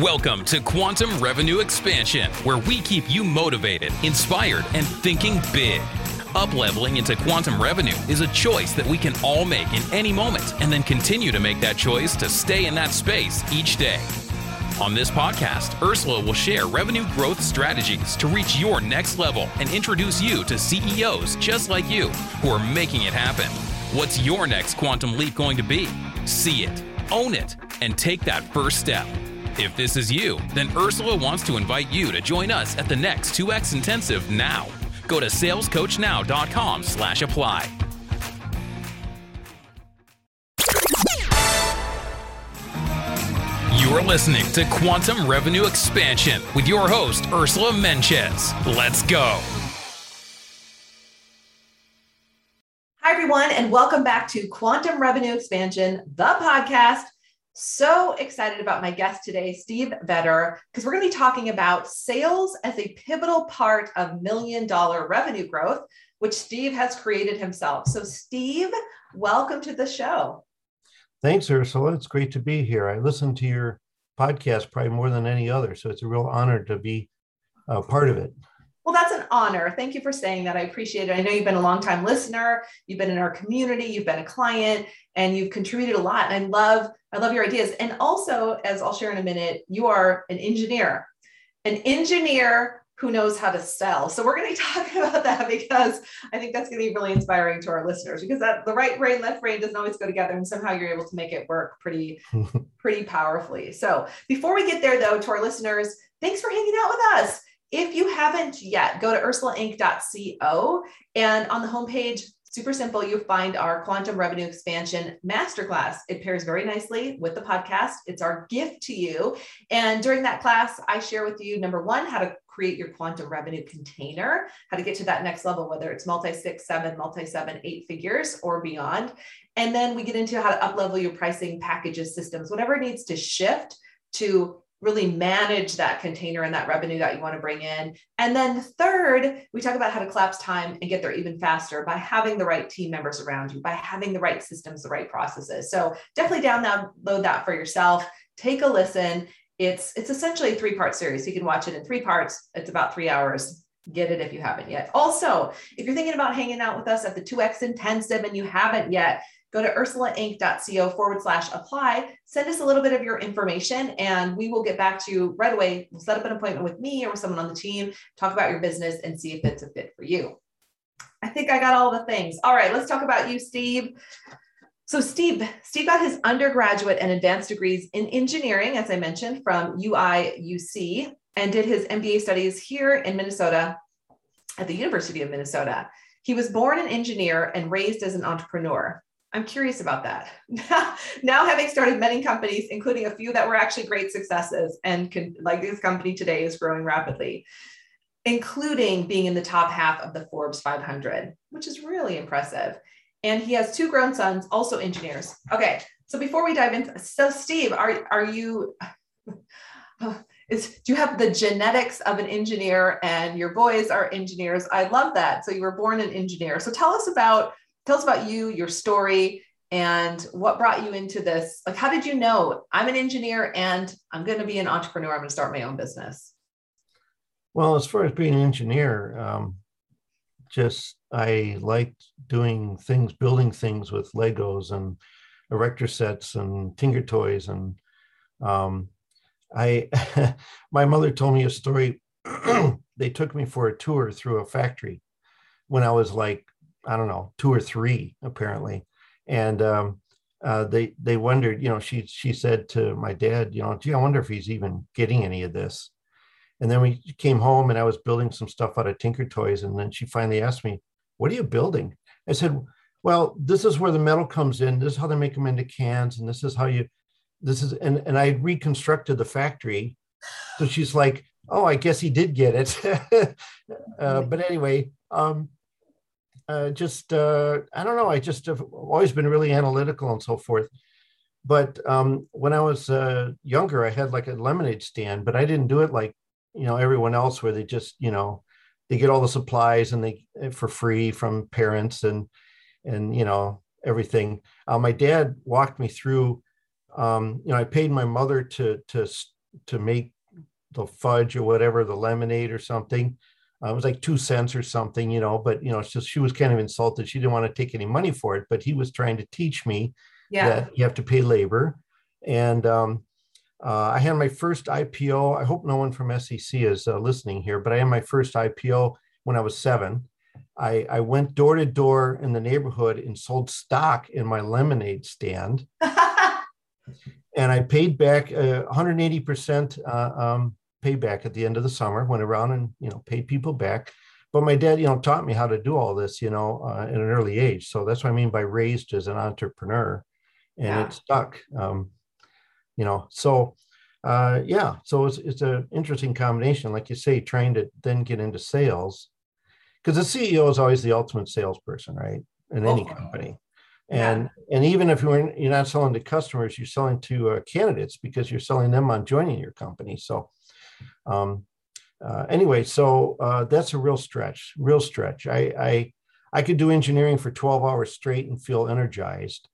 Welcome to Quantum Revenue Expansion, where we keep you motivated, inspired, and thinking big. Upleveling into quantum revenue is a choice that we can all make in any moment and then continue to make that choice to stay in that space each day. On this podcast, Ursula will share revenue growth strategies to reach your next level and introduce you to CEOs just like you who are making it happen. What's your next quantum leap going to be? See it, own it, and take that first step. If this is you, then Ursula wants to invite you to join us at the next 2X Intensive now. Go to salescoachnow.com slash apply. You're listening to Quantum Revenue Expansion with your host, Ursula Mentjes. Let's go. Hi, everyone, and welcome back to Quantum Revenue Expansion, the podcast so excited about my guest today, Steve Vetter, because we're going to be talking about sales as a pivotal part of million dollar revenue growth, which Steve has created himself. So, Steve, welcome to the show. Thanks, Ursula. It's great to be here. I listen to your podcast probably more than any other, so it's a real honor to be a part of it. Well, that's an honor. Thank you for saying that. I appreciate it. I know you've been a long time listener. You've been in our community. You've been a client, and you've contributed a lot. And I love, I love your ideas. And also, as I'll share in a minute, you are an engineer, an engineer who knows how to sell. So we're going to be talking about that because I think that's going to be really inspiring to our listeners because that the right brain, left brain doesn't always go together, and somehow you're able to make it work pretty, pretty powerfully. So before we get there, though, to our listeners, thanks for hanging out with us. If you haven't yet, go to ursulainc.co and on the homepage, super simple, you'll find our quantum revenue expansion masterclass. It pairs very nicely with the podcast. It's our gift to you. And during that class, I share with you number one, how to create your quantum revenue container, how to get to that next level, whether it's multi six, seven, multi seven, eight figures or beyond. And then we get into how to uplevel your pricing packages, systems, whatever needs to shift to really manage that container and that revenue that you want to bring in. And then third, we talk about how to collapse time and get there even faster by having the right team members around you, by having the right systems, the right processes. So definitely download that for yourself. Take a listen. It's it's essentially a three-part series. You can watch it in three parts. It's about three hours. Get it if you haven't yet. Also, if you're thinking about hanging out with us at the 2X Intensive and you haven't yet, go to ursulainc.co forward slash apply, send us a little bit of your information, and we will get back to you right away. We'll set up an appointment with me or someone on the team, talk about your business, and see if it's a fit for you. I think I got all the things. All right, let's talk about you, Steve. So Steve, Steve got his undergraduate and advanced degrees in engineering, as I mentioned, from UIUC, and did his MBA studies here in Minnesota at the University of Minnesota. He was born an engineer and raised as an entrepreneur. I'm curious about that. Now, having started many companies, including a few that were actually great successes, and can, like this company today is growing rapidly, including being in the top half of the Forbes 500, which is really impressive. And he has two grown sons, also engineers. Okay, so before we dive into, so Steve, are are you? Is, do you have the genetics of an engineer and your boys are engineers? I love that. So you were born an engineer. So tell us about tell us about you, your story, and what brought you into this. Like how did you know i'm an engineer and i'm going to be an entrepreneur. I'm going to start my own business well as far as being an engineer um, just i liked doing things building things with legos and erector sets and tinker toys and um, i my mother told me a story. They took me for a tour through a factory when i was like i don't know two or three apparently and um, uh, they they wondered, you know, she she said to my dad, you know, gee, I wonder if he's even getting any of this. And then we came home, and I was building some stuff out of Tinker Toys, and then she finally asked me, "What are you building?" I said, "Well, this is where the metal comes in. This is how they make them into cans, and this is how you, this is." And and I reconstructed the factory. So she's like, "Oh, I guess he did get it." uh, but anyway, um, uh, just uh, I don't know. I just have always been really analytical and so forth. But um, when I was uh, younger, I had like a lemonade stand, but I didn't do it like you know everyone else, where they just you know they get all the supplies and they eh, for free from parents and and you know everything. Uh, my dad walked me through. Um, you know, I paid my mother to to to make the fudge or whatever, the lemonade or something uh, it was like two cents or something, you know, but you know, just she was kind of insulted. She didn't want to take any money for it, but he was trying to teach me yeah. that you have to pay labor. And um, uh, I had my first IPO. I hope no one from SEC is uh, listening here, but I had my first IPO when I was seven. I, I went door to door in the neighborhood and sold stock in my lemonade stand. and I paid back uh, 180% uh, um, payback at the end of the summer, went around and, you know, paid people back. But my dad, you know, taught me how to do all this, you know, uh, at an early age. So that's what I mean by raised as an entrepreneur and yeah. it stuck. Um, you know, so uh, yeah, so it's, it's an interesting combination, like you say, trying to then get into sales because the CEO is always the ultimate salesperson, right? In any company. And yeah. and even if you're you're not selling to customers, you're selling to uh, candidates because you're selling them on joining your company. So um, uh, anyway, so uh, that's a real stretch, real stretch. I, I, I could do engineering for 12 hours straight and feel energized.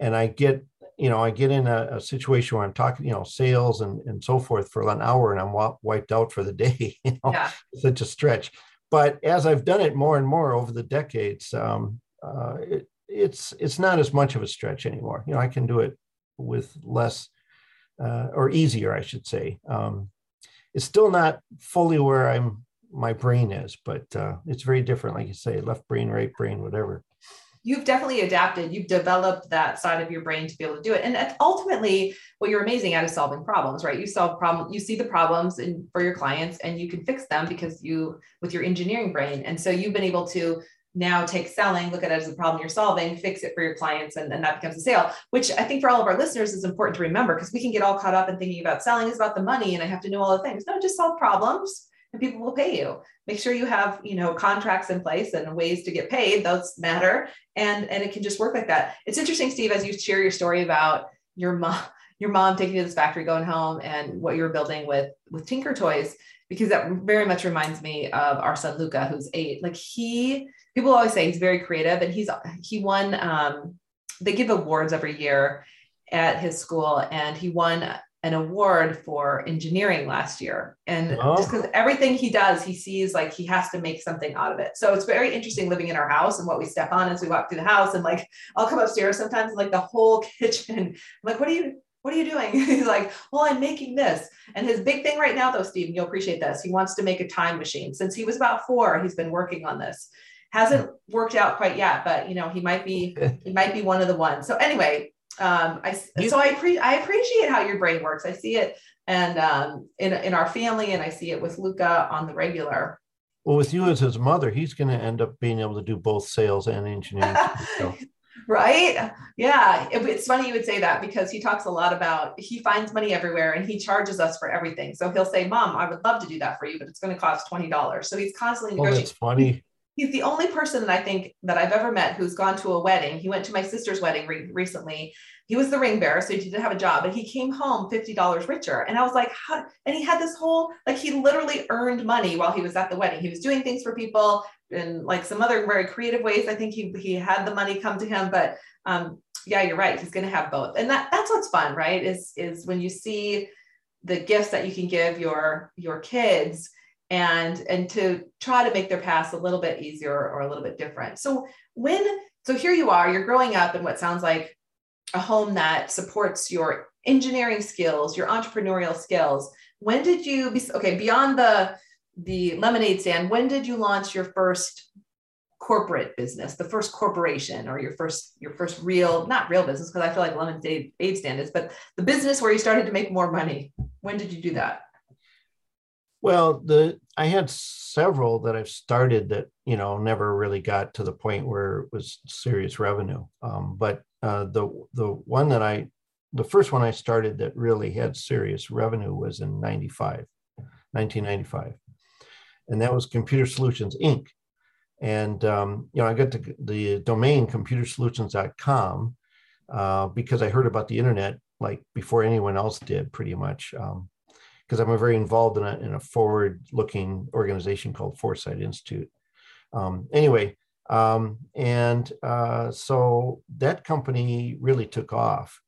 And I get, you know, I get in a, a situation where I'm talking, you know, sales and, and so forth for an hour and I'm wiped out for the day. You know, yeah. such a stretch. But as I've done it more and more over the decades, um, uh, it, it's it's not as much of a stretch anymore. You know, I can do it with less uh, or easier, I should say. Um, it's still not fully where I'm my brain is, but uh, it's very different. Like you say, left brain, right brain, whatever. You've definitely adapted. You've developed that side of your brain to be able to do it. And ultimately, what you're amazing at is solving problems, right? You solve problem, you see the problems in, for your clients, and you can fix them because you, with your engineering brain. And so you've been able to now take selling, look at it as a problem you're solving, fix it for your clients, and, and that becomes a sale, which I think for all of our listeners is important to remember because we can get all caught up in thinking about selling is about the money and I have to know all the things. No, just solve problems and people will pay you. Make sure you have, you know, contracts in place and ways to get paid. Those matter. And, and it can just work like that. It's interesting, Steve, as you share your story about your mom, your mom taking you to this factory, going home and what you were building with, with Tinker Toys, because that very much reminds me of our son, Luca, who's eight. Like he, people always say he's very creative and he's he won um, they give awards every year at his school and he won an award for engineering last year. And oh. just because everything he does he sees like he has to make something out of it. So it's very interesting living in our house and what we step on as we walk through the house. And like i'll come upstairs sometimes like the whole kitchen I'm like what are you what are you doing? He's like well i'm making this. And his big thing right now though steve you'll appreciate this he wants to make a time machine. Since he was about four he's been working on this hasn't worked out quite yet, but you know, he might be he might be one of the ones. So anyway, um, I so I pre- I appreciate how your brain works. I see it and um, in in our family, and I see it with Luca on the regular. Well, with you as his mother, he's going to end up being able to do both sales and engineering. So. right? Yeah. It, it's funny you would say that because he talks a lot about he finds money everywhere and he charges us for everything. So he'll say, Mom, I would love to do that for you, but it's going to cost $20. So he's constantly negotiating. Oh, that's funny he's the only person that I think that I've ever met who's gone to a wedding. He went to my sister's wedding re- recently. He was the ring bearer, so he didn't have a job, but he came home $50 richer. And I was like, how? And he had this whole, like, he literally earned money while he was at the wedding. He was doing things for people in like some other very creative ways. I think he, he had the money come to him, but um, yeah, you're right. He's going to have both. And that that's what's fun, right? Is is when you see the gifts that you can give your your kids and and to try to make their paths a little bit easier or a little bit different. So when so here you are, you're growing up in what sounds like a home that supports your engineering skills, your entrepreneurial skills. When did you okay, beyond the the lemonade stand, when did you launch your first corporate business, the first corporation or your first your first real not real business because I feel like lemonade aid stand is, but the business where you started to make more money. When did you do that? Well, the I had several that I've started that you know never really got to the point where it was serious revenue. Um, but uh, the the one that I the first one I started that really had serious revenue was in 95, 1995. And that was Computer Solutions Inc. And um, you know, I got the, the domain computersolutions.com uh, because I heard about the internet like before anyone else did, pretty much. Because I'm very involved in a, in a forward-looking organization called Foresight Institute. Um, anyway, um, and uh, so that company really took off.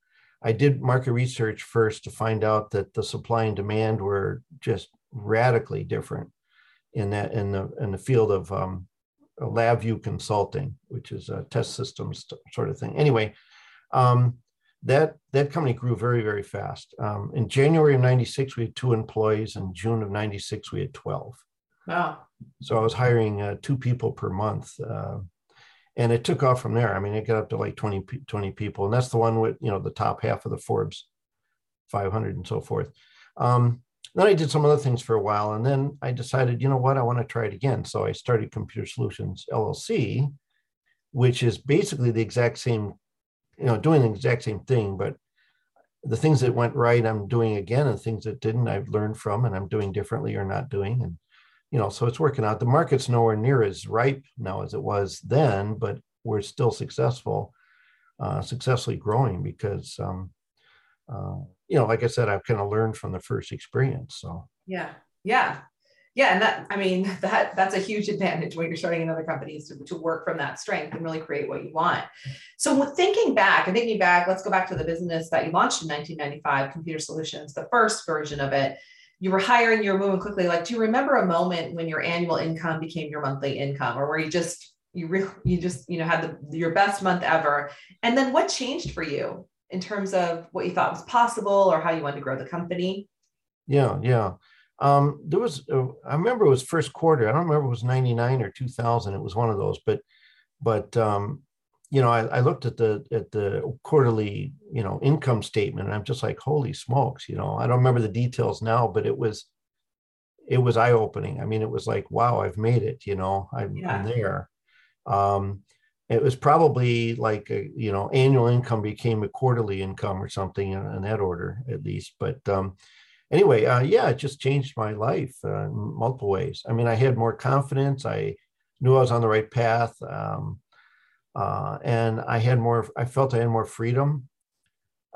I did market research first to find out that the supply and demand were just radically different in that in the in the field of um, LabVIEW Consulting, which is a test systems sort of thing. Anyway, um, that that company grew very very fast. Um, in January of '96, we had two employees. In June of '96, we had 12. Wow. So I was hiring uh, two people per month. Uh, and it took off from there. I mean, it got up to like 20, 20 people. And that's the one with, you know, the top half of the Forbes 500 and so forth. Um, then I did some other things for a while, and then I decided, you know what, I want to try it again. So I started Computer Solutions LLC, which is basically the exact same, you know, doing the exact same thing, but the things that went right, I'm doing again, and things that didn't, I've learned from, and I'm doing differently or not doing, and you know, so it's working out. The market's nowhere near as ripe now as it was then, but we're still successful, uh, successfully growing because um, uh, you know, like I said, I've kind of learned from the first experience. So yeah, yeah, yeah, and that I mean that that's a huge advantage when you're starting another company is to, to work from that strength and really create what you want. So thinking back and thinking back, let's go back to the business that you launched in 1995, Computer Solutions, the first version of it. You were hiring, you were moving quickly. Like, do you remember a moment when your annual income became your monthly income, or where you just you really you just you know had the your best month ever? And then what changed for you in terms of what you thought was possible or how you wanted to grow the company? Yeah, yeah. Um, there was, uh, I remember it was first quarter. I don't remember it was 99 or 2000. It was one of those, but, but, um, you know, I, I looked at the, at the quarterly, you know, income statement and I'm just like, holy smokes, you know, I don't remember the details now, but it was, it was eye opening. I mean, it was like, wow, I've made it, you know, I'm, yeah. I'm there. Um, it was probably like a, you know annual income became a quarterly income or something in, in that order at least but um, anyway uh, yeah it just changed my life uh, in multiple ways i mean i had more confidence i knew i was on the right path um, uh, and i had more i felt i had more freedom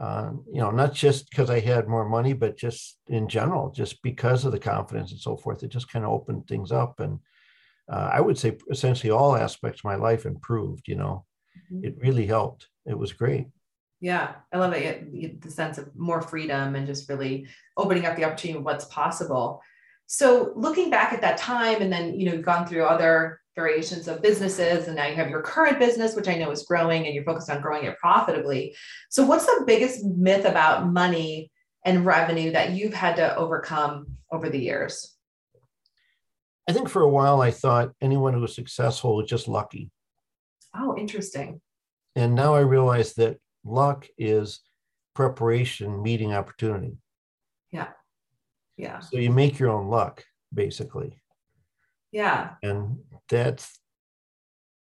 uh, you know not just because i had more money but just in general just because of the confidence and so forth it just kind of opened things up and uh, I would say essentially all aspects of my life improved. You know, mm-hmm. it really helped. It was great. Yeah, I love it. The sense of more freedom and just really opening up the opportunity of what's possible. So, looking back at that time, and then you know, you've gone through other variations of businesses, and now you have your current business, which I know is growing, and you're focused on growing it profitably. So, what's the biggest myth about money and revenue that you've had to overcome over the years? I think for a while I thought anyone who was successful was just lucky. Oh, interesting. And now I realize that luck is preparation meeting opportunity. Yeah. Yeah. So you make your own luck, basically. Yeah. And that's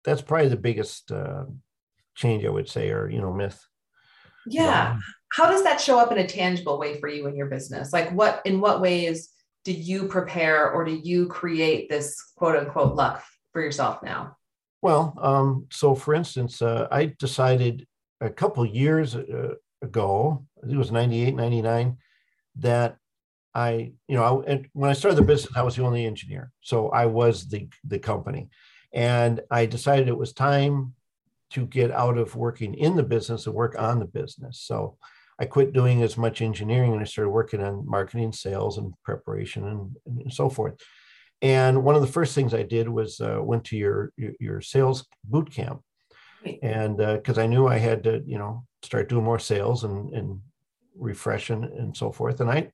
that's probably the biggest uh, change I would say, or you know, myth. Yeah. How does that show up in a tangible way for you in your business? Like what in what ways do you prepare or do you create this quote unquote luck for yourself now? Well, um, so for instance, uh, I decided a couple years uh, ago, it was 98, 99, that I, you know, I, when I started the business, I was the only engineer. So I was the, the company. And I decided it was time to get out of working in the business and work on the business. So I quit doing as much engineering and I started working on marketing, sales, and preparation, and, and so forth. And one of the first things I did was uh, went to your, your, your sales boot camp, and because uh, I knew I had to, you know, start doing more sales and and refresh and, and so forth. And I,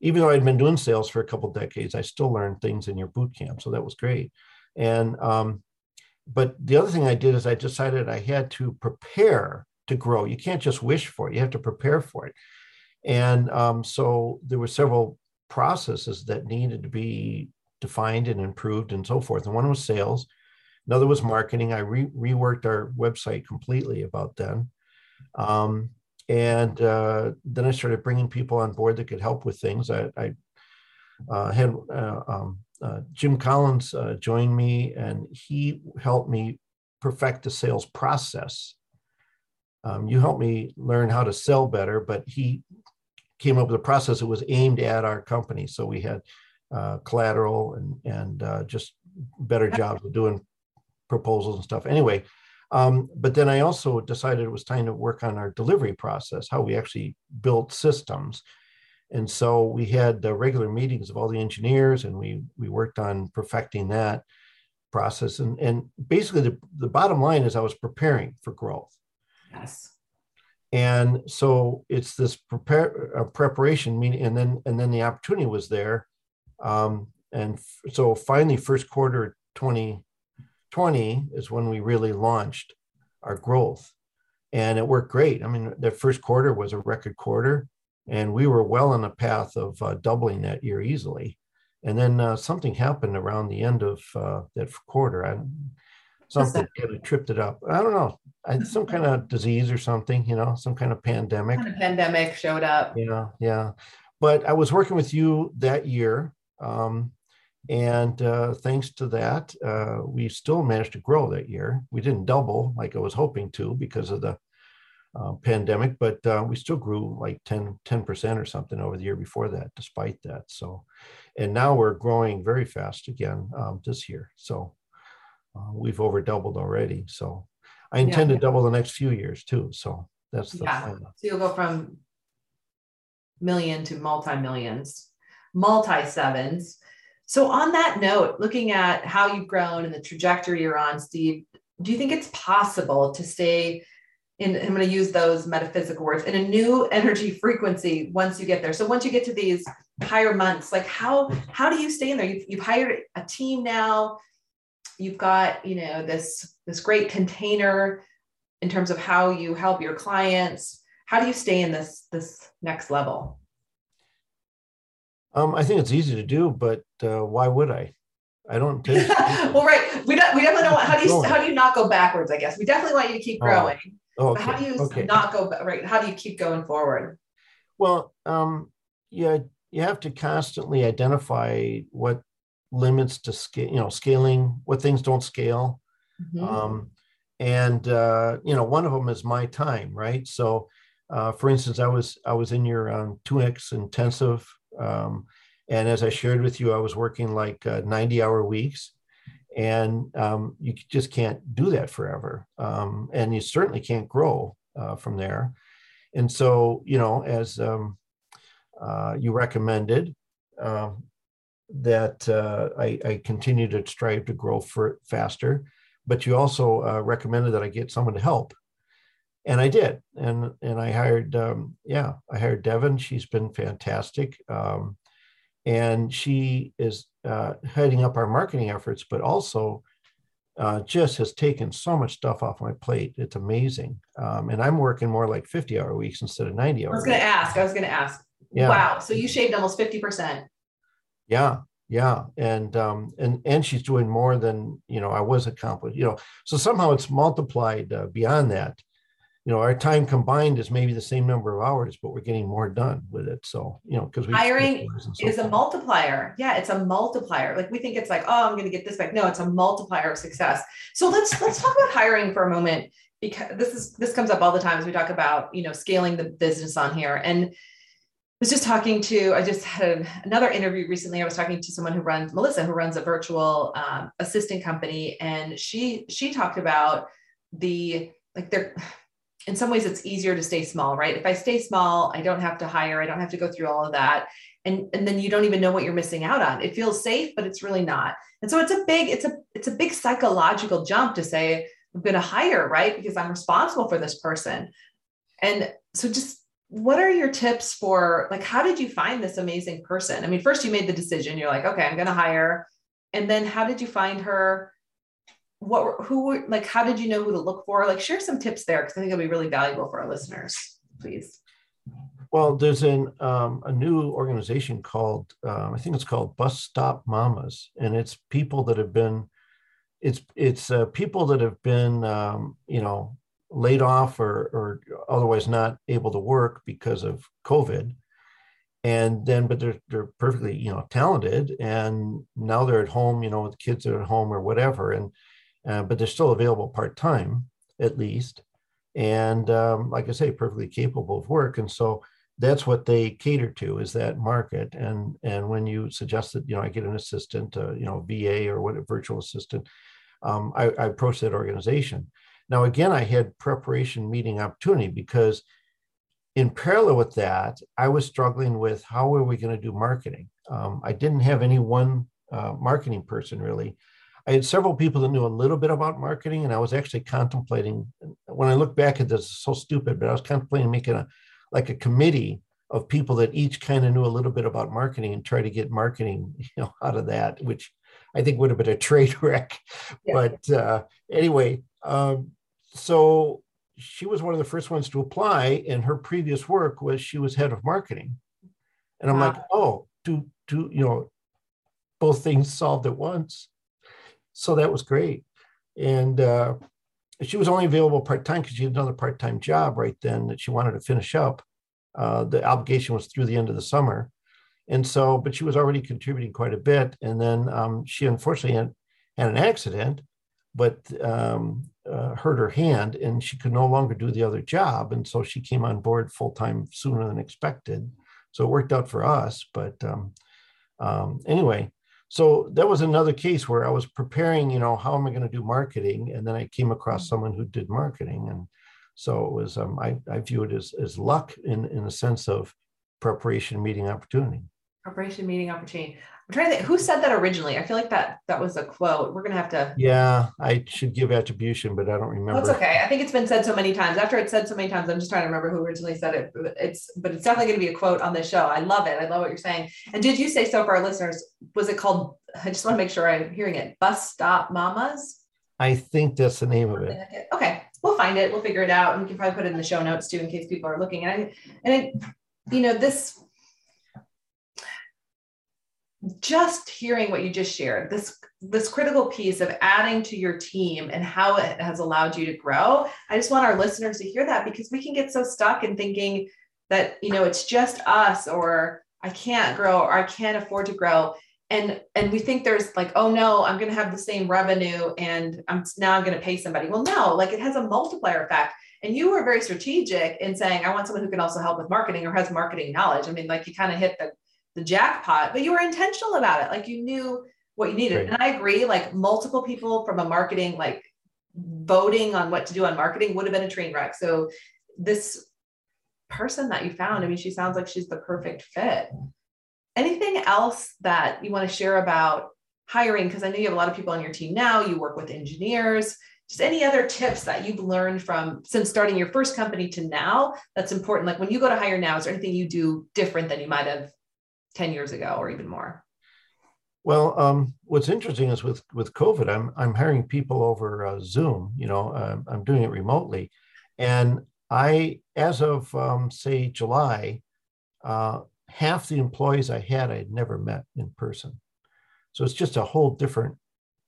even though I'd been doing sales for a couple decades, I still learned things in your boot camp, so that was great. And um, but the other thing I did is I decided I had to prepare to grow. You can't just wish for it; you have to prepare for it. And um, so there were several processes that needed to be defined and improved and so forth. And one was sales, another was marketing. I re- reworked our website completely about then. Um, and uh, then I started bringing people on board that could help with things. I, I uh, had uh, um, uh, Jim Collins uh, join me, and he helped me perfect the sales process. Um, you helped me learn how to sell better, but he came up with a process that was aimed at our company. So we had uh, collateral and and uh, just better jobs of doing proposals and stuff. Anyway, um, but then I also decided it was time to work on our delivery process, how we actually built systems. And so we had uh, regular meetings of all the engineers, and we we worked on perfecting that process. And and basically, the, the bottom line is I was preparing for growth. Yes. And so it's this prepare uh, preparation meeting, and then and then the opportunity was there um, and f- so finally, first quarter 2020 is when we really launched our growth. And it worked great. I mean, the first quarter was a record quarter, and we were well on the path of uh, doubling that year easily. And then uh, something happened around the end of uh, that quarter. I, something kind of tripped it up. I don't know, I, some kind of disease or something, you know, some kind of pandemic. Kind of pandemic showed up. Yeah, yeah. But I was working with you that year, um, and uh, thanks to that, uh, we still managed to grow that year. We didn't double like I was hoping to because of the uh, pandemic, but uh, we still grew like 10, 10% or something over the year before that, despite that. So, and now we're growing very fast again um, this year. So uh, we've over doubled already. So I intend yeah. to double the next few years too. So that's the yeah. plan. So you'll go from million to multi millions multi sevens. So, on that note, looking at how you've grown and the trajectory you're on, Steve, do you think it's possible to stay in, I'm going to use those metaphysical words, in a new energy frequency once you get there? So, once you get to these higher months, like how how do you stay in there? You've, you've hired a team now. You've got you know this this great container in terms of how you help your clients. How do you stay in this this next level? Um, I think it's easy to do, but uh, why would I? I don't. well, right. We, don't, we definitely don't. Want, how do you how do you not go backwards? I guess we definitely want you to keep oh, growing. Oh, okay. how do you okay. not go right? How do you keep going forward? Well, um, yeah, you have to constantly identify what limits to scale. You know, scaling what things don't scale. Mm-hmm. Um, and uh, you know, one of them is my time, right? So, uh, for instance, I was I was in your um, 2x intensive um, and as I shared with you, I was working like uh, 90 hour weeks. And um, you just can't do that forever. Um, and you certainly can't grow uh, from there. And so, you know, as um, uh, you recommended, um, that uh, I, I, continue to strive to grow for faster, but you also uh, recommended that I get someone to help and I did, and and I hired, um, yeah, I hired Devin. She's been fantastic, um, and she is uh, heading up our marketing efforts, but also uh, just has taken so much stuff off my plate. It's amazing, um, and I'm working more like 50 hour weeks instead of 90 hour. I was going to ask. I was going to ask. Yeah. Wow. So you shaved almost 50 percent. Yeah, yeah and um and and she's doing more than you know i was accomplished you know so somehow it's multiplied uh, beyond that you know, our time combined is maybe the same number of hours, but we're getting more done with it. So, you know, because hiring so is forth. a multiplier. Yeah, it's a multiplier. Like we think it's like, oh, I'm going to get this back. No, it's a multiplier of success. So let's let's talk about hiring for a moment because this is this comes up all the time as we talk about you know scaling the business on here. And I was just talking to I just had another interview recently. I was talking to someone who runs Melissa, who runs a virtual um, assistant company, and she she talked about the like they're in some ways it's easier to stay small, right? If I stay small, I don't have to hire, I don't have to go through all of that. And, and then you don't even know what you're missing out on. It feels safe, but it's really not. And so it's a big, it's a, it's a big psychological jump to say, I'm going to hire, right? Because I'm responsible for this person. And so just what are your tips for like how did you find this amazing person? I mean, first you made the decision, you're like, okay, I'm going to hire. And then how did you find her? What who like how did you know who to look for? Like share some tips there because i think it'll be really valuable for our listeners please. Well there's an um, a new organization called um, i think it's called bus stop mamas and it's people that have been it's it's uh, people that have been um, you know laid off or or otherwise not able to work because of covid. And then but they're they're perfectly you know talented and now they're at home you know with kids are at home or whatever. And uh, but they're still available part time at least. And um, like I say, perfectly capable of work. And so that's what they cater to is that market. And and when you suggest that you know I get an assistant, uh, you know VA or what a virtual assistant, um, I, I approached that organization. Now again, I had preparation meeting opportunity because in parallel with that, I was struggling with how are we going to do marketing. Um, I didn't have any one uh, marketing person really I had several people that knew a little bit about marketing, and I was actually contemplating. When I look back at this, it's so stupid, but I was contemplating making a like a committee of people that each kind of knew a little bit about marketing and try to get marketing, you know, out of that, which I think would have been a trade wreck. Yeah. But uh, anyway, um, so she was one of the first ones to apply, and her previous work was she was head of marketing, and I'm wow. like, oh, do do you know, both things solved at once so that was great. And uh, she was only available part time because she had another part time job right then that she wanted to finish up. Uh, the obligation was through the end of the summer. And so, but she was already contributing quite a bit. And then um, she unfortunately had, had an accident, but um, uh, hurt her hand and she could no longer do the other job. And so she came on board full time sooner than expected. So it worked out for us. But um, um anyway, so that was another case where I was preparing, you know, how am I going to do marketing? And then I came across mm. someone who did marketing. And so it was, um, I, I view it as, as luck in, in the sense of preparation, meeting opportunity. Preparation, meeting opportunity. I'm trying to think who said that originally. I feel like that that was a quote. We're gonna have to. Yeah, I should give attribution, but I don't remember. That's okay. I think it's been said so many times. After it's said so many times, I'm just trying to remember who originally said it. It's but it's definitely going to be a quote on this show. I love it. I love what you're saying. And did you say so for our listeners? Was it called? I just want to make sure I'm hearing it. Bus stop mamas. I think that's the name of it. Okay, we'll find it. We'll figure it out, and we can probably put it in the show notes too, in case people are looking. And I, and it, you know, this just hearing what you just shared this this critical piece of adding to your team and how it has allowed you to grow i just want our listeners to hear that because we can get so stuck in thinking that you know it's just us or i can't grow or i can't afford to grow. And and we think there's like oh no i'm going to have the same revenue and i'm now i'm going to pay somebody. Well no like it has a multiplier effect. And you were very strategic in saying i want someone who can also help with marketing or has marketing knowledge. I mean like you kind of hit the the jackpot, but you were intentional about it. Like you knew what you needed. Right. And I agree, like multiple people from a marketing, like voting on what to do on marketing would have been a train wreck. So this person that you found, I mean, she sounds like she's the perfect fit. Anything else that you want to share about hiring? Because I know you have a lot of people on your team now, you work with engineers. Just any other tips that you've learned from since starting your first company to now that's important? Like when you go to hire now, is there anything you do different than you might have 10 years ago or even more? Well, um, what's interesting is with with COVID, I'm I'm hiring people over uh, Zoom. You know, uh, I'm doing it remotely, and I, as of um, say July, uh, half the employees I had I had never met in person. So it's just a whole different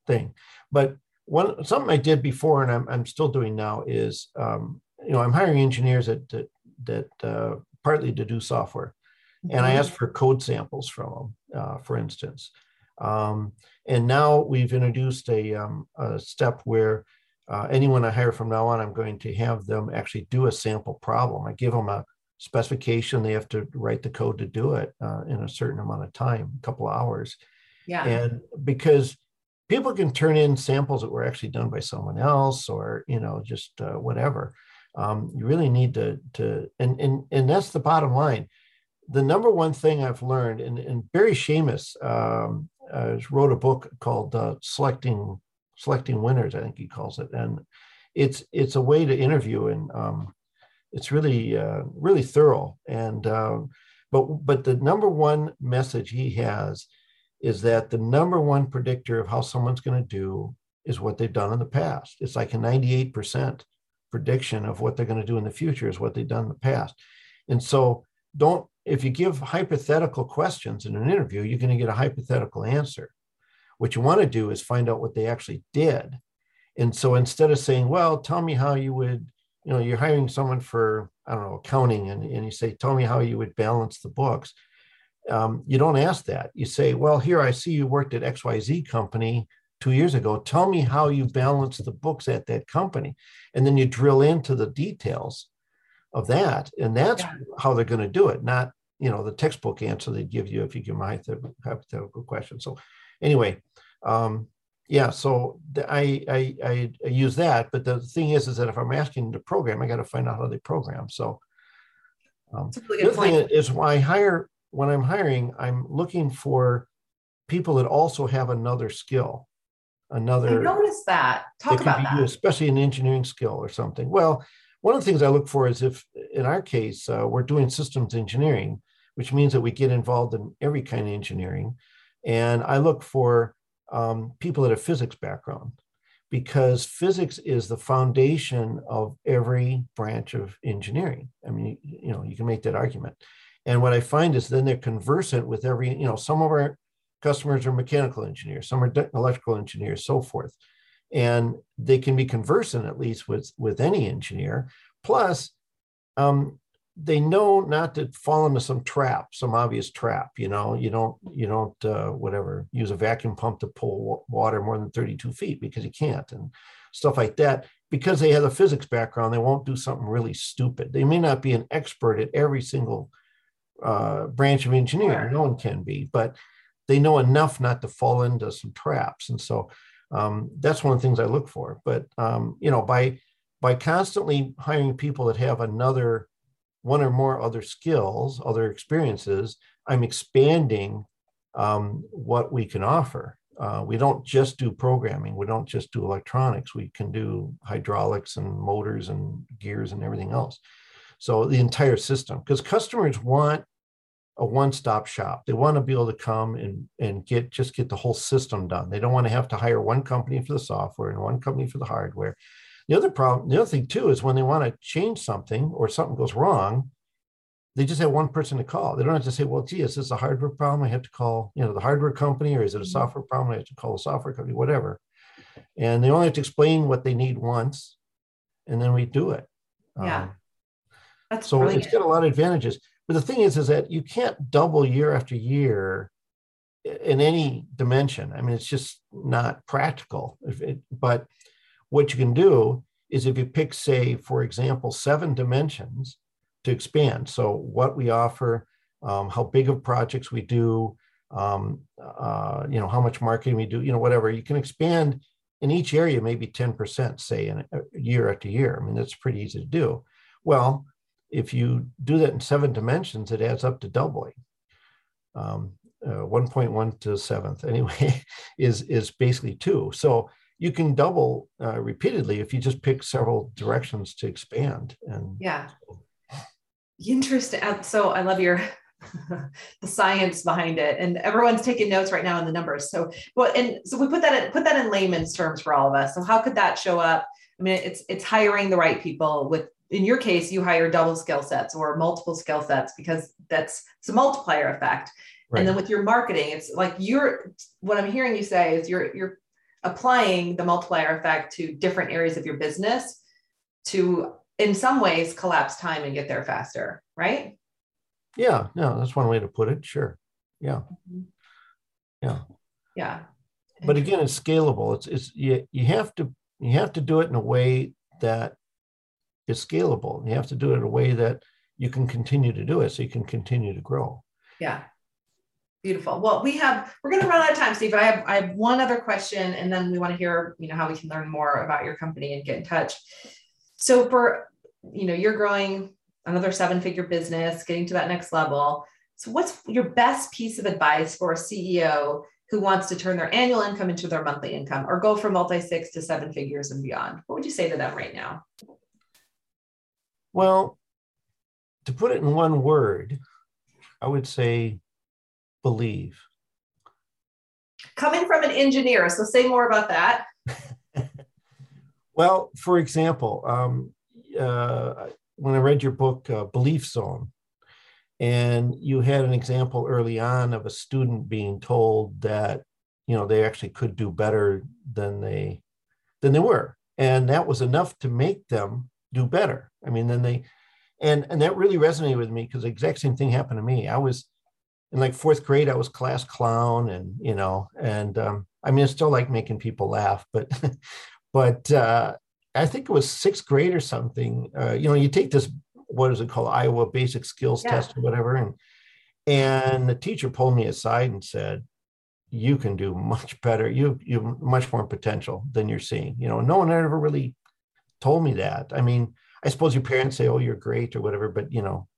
thing. But one something I did before, and I'm I'm still doing now is, um, you know, I'm hiring engineers that that, that uh, partly to do software and I asked for code samples from them, uh, for instance. Um, and now we've introduced a, um, a step where uh, anyone I hire from now on, I'm going to have them actually do a sample problem. I give them a specification. They have to write the code to do it uh, in a certain amount of time, a couple of hours. Yeah. And because people can turn in samples that were actually done by someone else or you know just uh, whatever um, you really need to to and and and that's the bottom line the number one thing i've learned and, and barry Sheamus um, uh, wrote a book called uh, selecting selecting winners i think he calls it and it's it's a way to interview and um, it's really uh, really thorough and um, but but the number one message he has is that the number one predictor of how someone's going to do is what they've done in the past. It's like a 98% prediction of what they're going to do in the future is what they've done in the past. And so don't, if you give hypothetical questions in an interview, you're going to get a hypothetical answer. What you want to do is find out what they actually did. And so instead of saying, well, tell me how you would, you know, you're hiring someone for, I don't know, accounting, and, and you say, tell me how you would balance the books um, you don't ask that. You say, well, here I see you worked at XYZ company two years ago. Tell me how you balance the books at that company. And then you drill into the details of that. And that's yeah. how they're going to do it, not, you know, the textbook answer they give you if you give them a hypothetical question. So anyway, um, yeah, so the, I, I, I, I use that, but the thing is, is that if I'm asking to program, I got to find out how they program. So um, really the other thing is why I hire when I'm hiring, I'm looking for people that also have another skill. Another. I noticed that. Talk about that. especially an engineering skill or something. Well, one of the things I look for is if, in our case, uh, we're doing systems engineering, which means that we get involved in every kind of engineering. And I look for um, people that have physics background because physics is the foundation of every branch of engineering. I mean, you know, you can make that argument. And what I find is then they're conversant with every, you know, some of our customers are mechanical engineers, some are electrical engineers, so forth. And they can be conversant at least with, with any engineer. Plus, um, they know not to fall into some trap, some obvious trap. You know, you don't, you don't, uh, whatever, use a vacuum pump to pull water more than 32 feet because you can't, and stuff like that. Because they have a physics background, they won't do something really stupid. They may not be an expert at every single uh, branch of engineering. No one can be, but they know enough not to fall into some traps. And so um, that's one of the things I look for. But um, you know, by by constantly hiring people that have another one or more other skills, other experiences, I'm expanding um, what we can offer. Uh, we don't just do programming. We don't just do electronics. We can do hydraulics and motors and gears and everything else. So the entire system, because customers want a one-stop shop. They want to be able to come and, and get just get the whole system done. They don't want to have to hire one company for the software and one company for the hardware. The other problem, the other thing too, is when they want to change something or something goes wrong, they just have one person to call. They don't have to say, well, gee, is this a hardware problem? I have to call, you know, the hardware company, or is it a mm-hmm. software problem? I have to call the software company, whatever. And they only have to explain what they need once, and then we do it. Yeah. Um, that's so brilliant. it's got a lot of advantages. But the thing is, is that you can't double year after year in any dimension. I mean, it's just not practical. It, but what you can do is if you pick, say, for example, seven dimensions to expand. So what we offer, um, how big of projects we do, um, uh, you know, how much marketing we do, you know, whatever. You can expand in each area maybe 10%, say, in a year after year. I mean, that's pretty easy to do. Well, if you do that in seven dimensions, it adds up to doubling. Um, uh, 1.1 to seventh anyway is is basically two. So you can double uh, repeatedly if you just pick several directions to expand. And yeah, interesting. Uh, so I love your the science behind it, and everyone's taking notes right now in the numbers. So well, and so we put that in, put that in layman's terms for all of us. So how could that show up? I mean, it's it's hiring the right people with in your case, you hire double skill sets or multiple skill sets because that's it's a multiplier effect. Right. And then with your marketing, it's like you're what I'm hearing you say is you're you're applying the multiplier effect to different areas of your business to in some ways collapse time and get there faster, right? Yeah, no, that's one way to put it. Sure. Yeah. Mm-hmm. Yeah. Yeah. But again, it's scalable. It's it's you, you have to you have to do it in a way that is scalable. You have to do it in a way that you can continue to do it so you can continue to grow. Yeah. Beautiful. Well, we have we're going to run out of time, Steve. I have I have one other question, and then we want to hear you know how we can learn more about your company and get in touch. So for you know you're growing another seven figure business, getting to that next level. So what's your best piece of advice for a CEO who wants to turn their annual income into their monthly income or go from multi six to seven figures and beyond? What would you say to them right now? Well, to put it in one word, I would say believe. Coming from an engineer, so say more about that. well, for example, um, uh, when I read your book, uh, Belief Zone, and you had an example early on of a student being told that you know they actually could do better than they than they were, and that was enough to make them do better. I mean, then they and and that really resonated with me because the exact same thing happened to me. I was in like fourth grade, I was class clown, and you know, and um, I mean, I still like making people laugh, but but uh, I think it was sixth grade or something. Uh, you know, you take this what is it called Iowa Basic Skills yeah. Test or whatever, and and the teacher pulled me aside and said, "You can do much better. You you have much more potential than you're seeing." You know, no one ever really told me that. I mean, I suppose your parents say, "Oh, you're great" or whatever, but you know,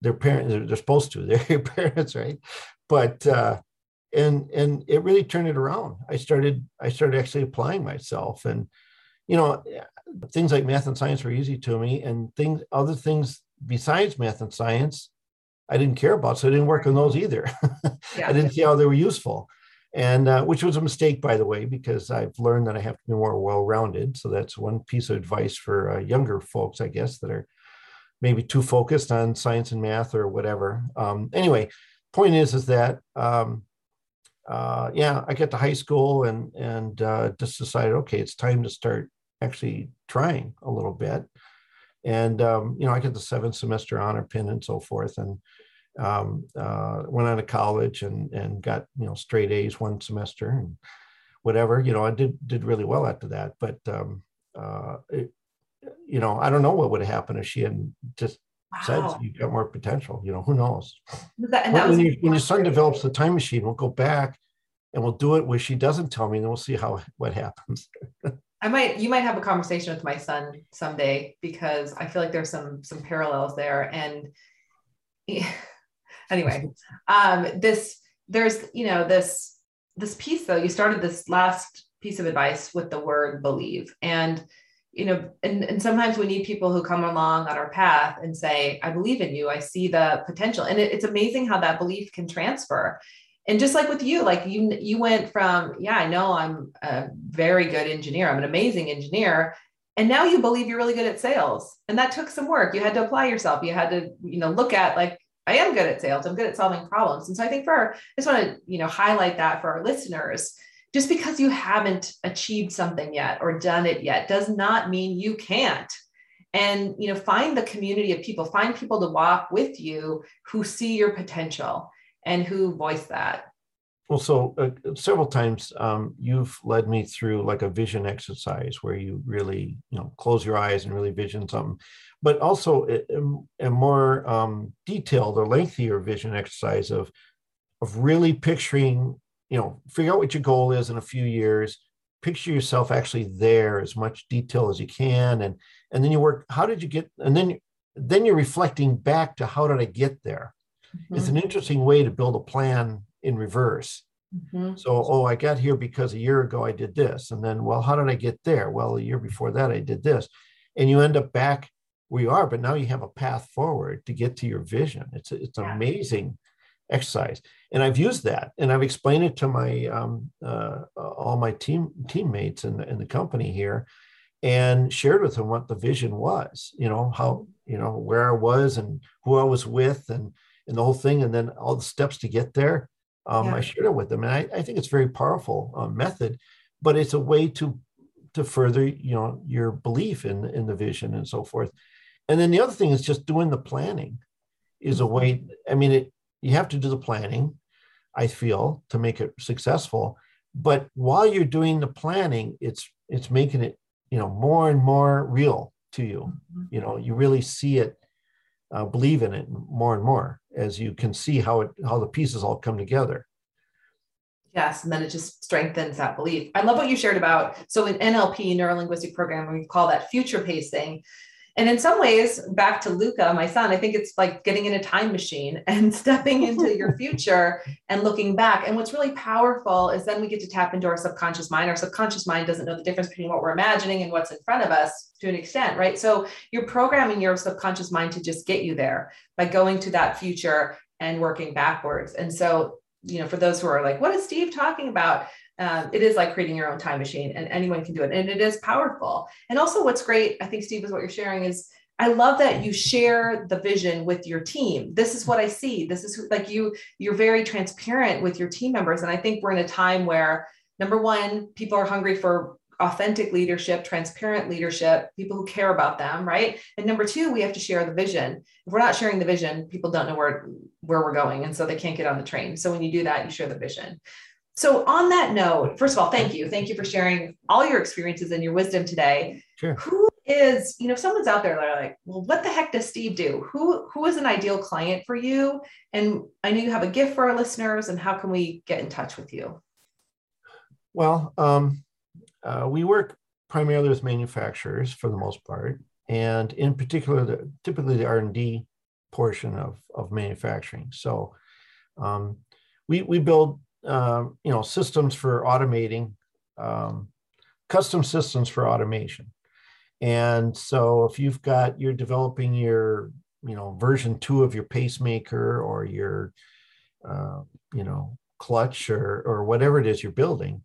their parents they're, they're supposed to. They're your parents, right? But uh, and and it really turned it around. I started I started actually applying myself, and you know, things like math and science were easy to me, and things other things besides math and science, I didn't care about, so I didn't work on those either. Yeah. I didn't see how they were useful and uh, which was a mistake, by the way, because I've learned that I have to be more well-rounded. So that's one piece of advice for uh, younger folks, I guess, that are maybe too focused on science and math or whatever. Um, anyway, point is, is that um, uh, yeah, I get to high school and and uh, just decided, okay, it's time to start actually trying a little bit. And um, you know, I get the seventh semester honor pin and so forth, and um, uh, went on to college and and got you know straight A's one semester and whatever. You know, I did did really well after that. But um, uh, it, you know, I don't know what would have happened if she hadn't just wow. said you got more potential. You know, who knows? That, when, when, you, when your son develops the time machine, we'll go back and we'll do it where she doesn't tell me, and we'll see how what happens. I might you might have a conversation with my son someday because I feel like there's some some parallels there and anyway, um, this there's you know this this piece though. You started this last piece of advice with the word believe, and you know, and, and sometimes we need people who come along on our path and say, I believe in you. I see the potential. And it, it's amazing how that belief can transfer. And just like with you, like you, you went from, yeah, I know I'm a very good engineer. I'm an amazing engineer. And now you believe you're really good at sales. And that took some work. You had to apply yourself. You had to, you know, look at like, I am good at sales. I'm good at solving problems. And so I think for, I just want to, you know, highlight that for our listeners. Just because you haven't achieved something yet or done it yet does not mean you can't. And, you know, find the community of people, find people to walk with you who see your potential and who voice that. Well, so uh, several times um, you've led me through like a vision exercise where you really, you know, close your eyes and really vision something but also a, a more um, detailed or lengthier vision exercise of of really picturing, you know, figure out what your goal is in a few years, picture yourself actually there as much detail as you can, and and then you work. How did you get? And then then you're reflecting back to how did I get there? Mm-hmm. It's an interesting way to build a plan in reverse. Mm-hmm. So, oh, I got here because a year ago I did this. And then, well, how did I get there? Well, a year before that I did this. And you end up back where you are, but now you have a path forward to get to your vision. It's it's yeah. amazing exercise, and I've used that, and I've explained it to my um, uh, all my team teammates in the, in the company here, and shared with them what the vision was. You know how you know where I was and who I was with, and and the whole thing, and then all the steps to get there. Um, yeah. I shared it with them, and I, I think it's a very powerful uh, method, but it's a way to to further you know your belief in in the vision and so forth and then the other thing is just doing the planning is a way. I mean, it, you have to do the planning, I feel, to make it successful. But while you're doing the planning, it's it's making it you know more and more real to you. Mm-hmm. You know, you really see it, uh, believe in it more and more. as you can see how it how the pieces all come together. Yes, and then it just strengthens that belief. I love what you shared about. So in NLP, neuro linguistic programming, we call that future pacing. And in some ways, back to Luca, my son, I think it's like getting in a time machine and stepping into your future and looking back. And what's really powerful is then we get to tap into our subconscious mind. Our subconscious mind doesn't know the difference between what we're imagining and what's in front of us to an extent, right? So you're programming your subconscious mind to just get you there by going to that future and working backwards. And so, you know, for those who are like, what is Steve talking about? Um, it is like creating your own time machine and anyone can do it. And it is powerful. And also what's great i think steve is what you're sharing is i love that you share the vision with your team. This is what i see. This is like you you're very transparent with your team members. And i think we're in a time where number one people are hungry for authentic leadership transparent leadership people who care about them right? And number two we have to share the vision. If we're not sharing the vision people don't know where where we're going. And so they can't get on the train. So when you do that you share the vision so, on that note, first of all, thank you. Thank you for sharing all your experiences and your wisdom today. Sure. Who is, you know, if someone's out there, they're like, well, what the heck does Steve do? Who who is an ideal client for you? And I know you have a gift for our listeners, and how can we get in touch with you? Well, um, uh, we work primarily with manufacturers for the most part, and in particular, the, typically the R and D portion of of manufacturing. So, um, we we build um, you know, systems for automating, um, custom systems for automation. And so if you've got, you're developing your, you know, version two of your pacemaker or your, uh, you know, clutch or, or whatever it is you're building,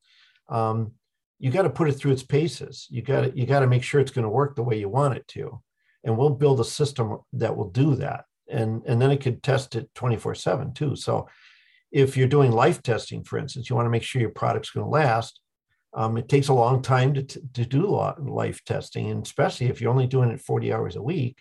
um, you got to put it through its paces. You got to, you got to make sure it's going to work the way you want it to. And we'll build a system that will do that. And, and then it could test it 24 seven too. So if you're doing life testing, for instance, you want to make sure your product's going to last. Um, it takes a long time to, to do life testing, and especially if you're only doing it 40 hours a week,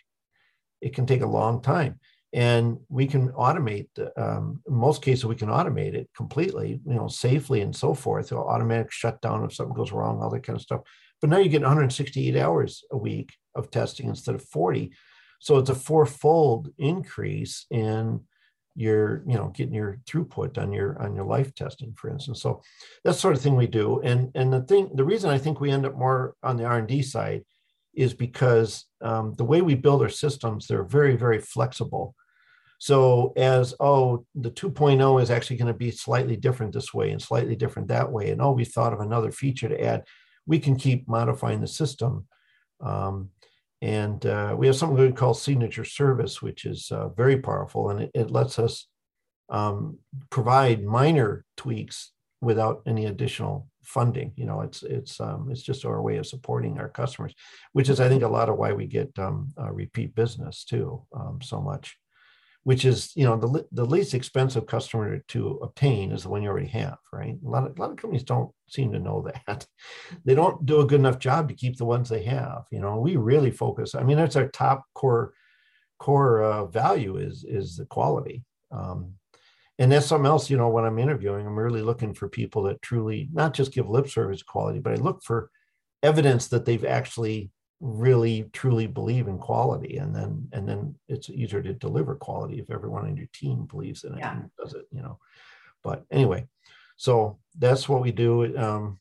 it can take a long time. And we can automate, um, in most cases, we can automate it completely, you know, safely and so forth. Automatic shutdown if something goes wrong, all that kind of stuff. But now you get 168 hours a week of testing instead of 40. So it's a fourfold increase in you're you know getting your throughput on your on your life testing for instance. So that's sort of thing we do. And and the thing the reason i think we end up more on the r&d side is because um, the way we build our systems they're very very flexible. So as oh the 2.0 is actually going to be slightly different this way and slightly different that way and oh we thought of another feature to add we can keep modifying the system um, and uh, we have something we call signature service, which is uh, very powerful, and it, it lets us um, provide minor tweaks without any additional funding. You know, it's it's um, it's just our way of supporting our customers, which is I think a lot of why we get um, uh, repeat business too um, so much which is you know the, the least expensive customer to obtain is the one you already have right? A lot of, a lot of companies don't seem to know that. They don't do a good enough job to keep the ones they have you know? We really focus i mean that's our top core core uh, value is is the quality um, and that's something else you know when i'm interviewing i'm really looking for people that truly not just give lip service quality but i look for evidence that they've actually really truly believe in quality and then and then it's easier to deliver quality if everyone on your team believes in it yeah. and does it you know. But anyway so that's what we do um,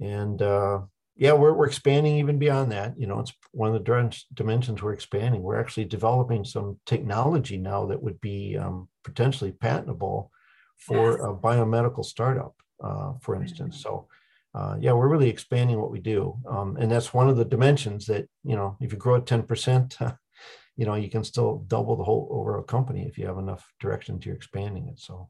and uh, yeah we're, we're expanding even beyond that you know. It's one of the dimensions we're expanding. We're actually developing some technology now that would be um, potentially patentable for yes. a biomedical startup uh, for instance. So uh, yeah, we're really expanding what we do. Um, and that's one of the dimensions that, you know, if you grow at 10%, uh, you know, you can still double the whole overall company if you have enough direction to expanding it. So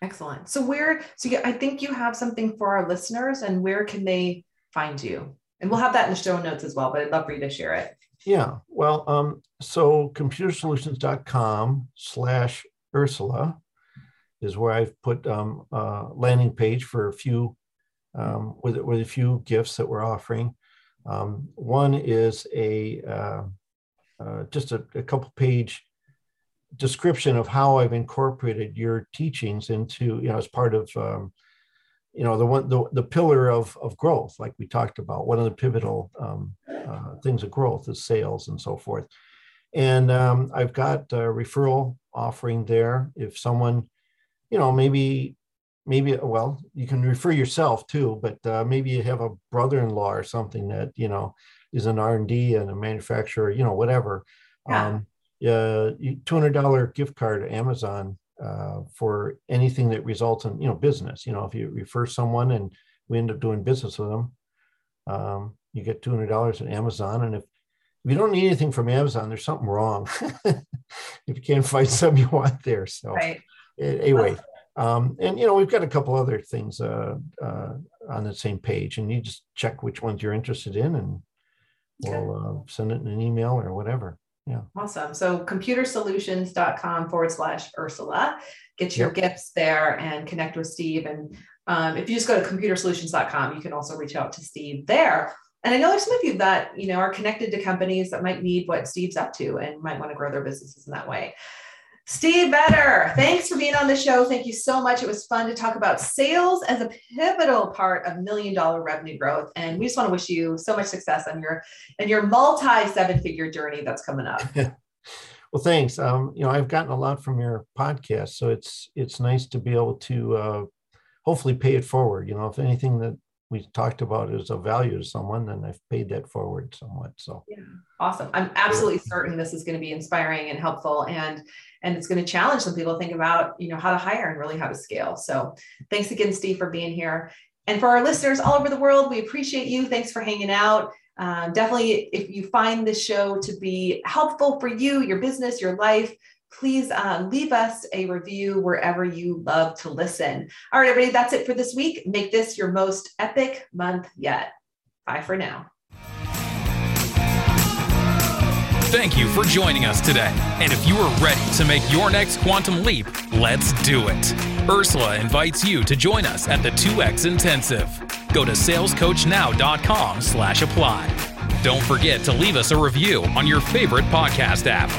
excellent. So where, so yeah, I think you have something for our listeners and where can they find you? And we'll have that in the show notes as well, but I'd love for you to share it. Yeah. Well, um, so computersolutions.com slash Ursula is where I've put um, a landing page for a few um, with, with a few gifts that we're offering. Um, one is a uh, uh, just a, a, couple page description of how I've incorporated your teachings into, you know, as part of, um, you know, the one, the, the pillar of, of growth, like we talked about, one of the pivotal um, uh, things of growth is sales and so forth. And um, I've got a referral offering there. If someone, you know, maybe, maybe, well, you can refer yourself too, but uh, maybe you have a brother-in-law or something that, you know, is an R&D and a manufacturer, you know, whatever. Yeah. Um, uh, $200 gift card to Amazon uh, for anything that results in, you know, business. You know, if you refer someone and we end up doing business with them, um, you get $200 at Amazon. And if if you don't need anything from Amazon, there's something wrong. if you can't find something you want there. So right. anyway, um, and you know, we've got a couple other things uh, uh, on the same page and you just check which ones you're interested in and we'll uh, send it in an email or whatever. Yeah. Awesome. So computersolutions.com forward slash Ursula. Get your yep. gifts there and connect with Steve. And um, if you just go to computersolutions.com, you can also reach out to Steve there. And I know there's some of you that, you know, are connected to companies that might need what Steve's up to and might want to grow their businesses in that way. Steve Vetter, thanks for being on the show. Thank you so much. It was fun to talk about sales as a pivotal part of million dollar revenue growth. And we just want to wish you so much success on your and your multi seven figure journey that's coming up. well, thanks. Um, you know, I've gotten a lot from your podcast, so it's it's nice to be able to uh, hopefully pay it forward. You know, if anything that we talked about is of value to someone, then I've paid that forward somewhat. So yeah, awesome. I'm absolutely certain this is going to be inspiring and helpful, and and it's going to challenge some people to think about you know how to hire and really how to scale. So thanks again, Steve, for being here. And for our listeners all over the world, we appreciate you. Thanks for hanging out. Um, definitely, if you find this show to be helpful for you, your business, your life, please uh, leave us a review wherever you love to listen. All right, everybody, that's it for this week. Make this your most epic month yet. Bye for now. Thank you for joining us today. And if you are ready to make your next quantum leap, let's do it. Ursula invites you to join us at the 2X Intensive. Go to salescoachnow.com slash apply. Don't forget to leave us a review on your favorite podcast app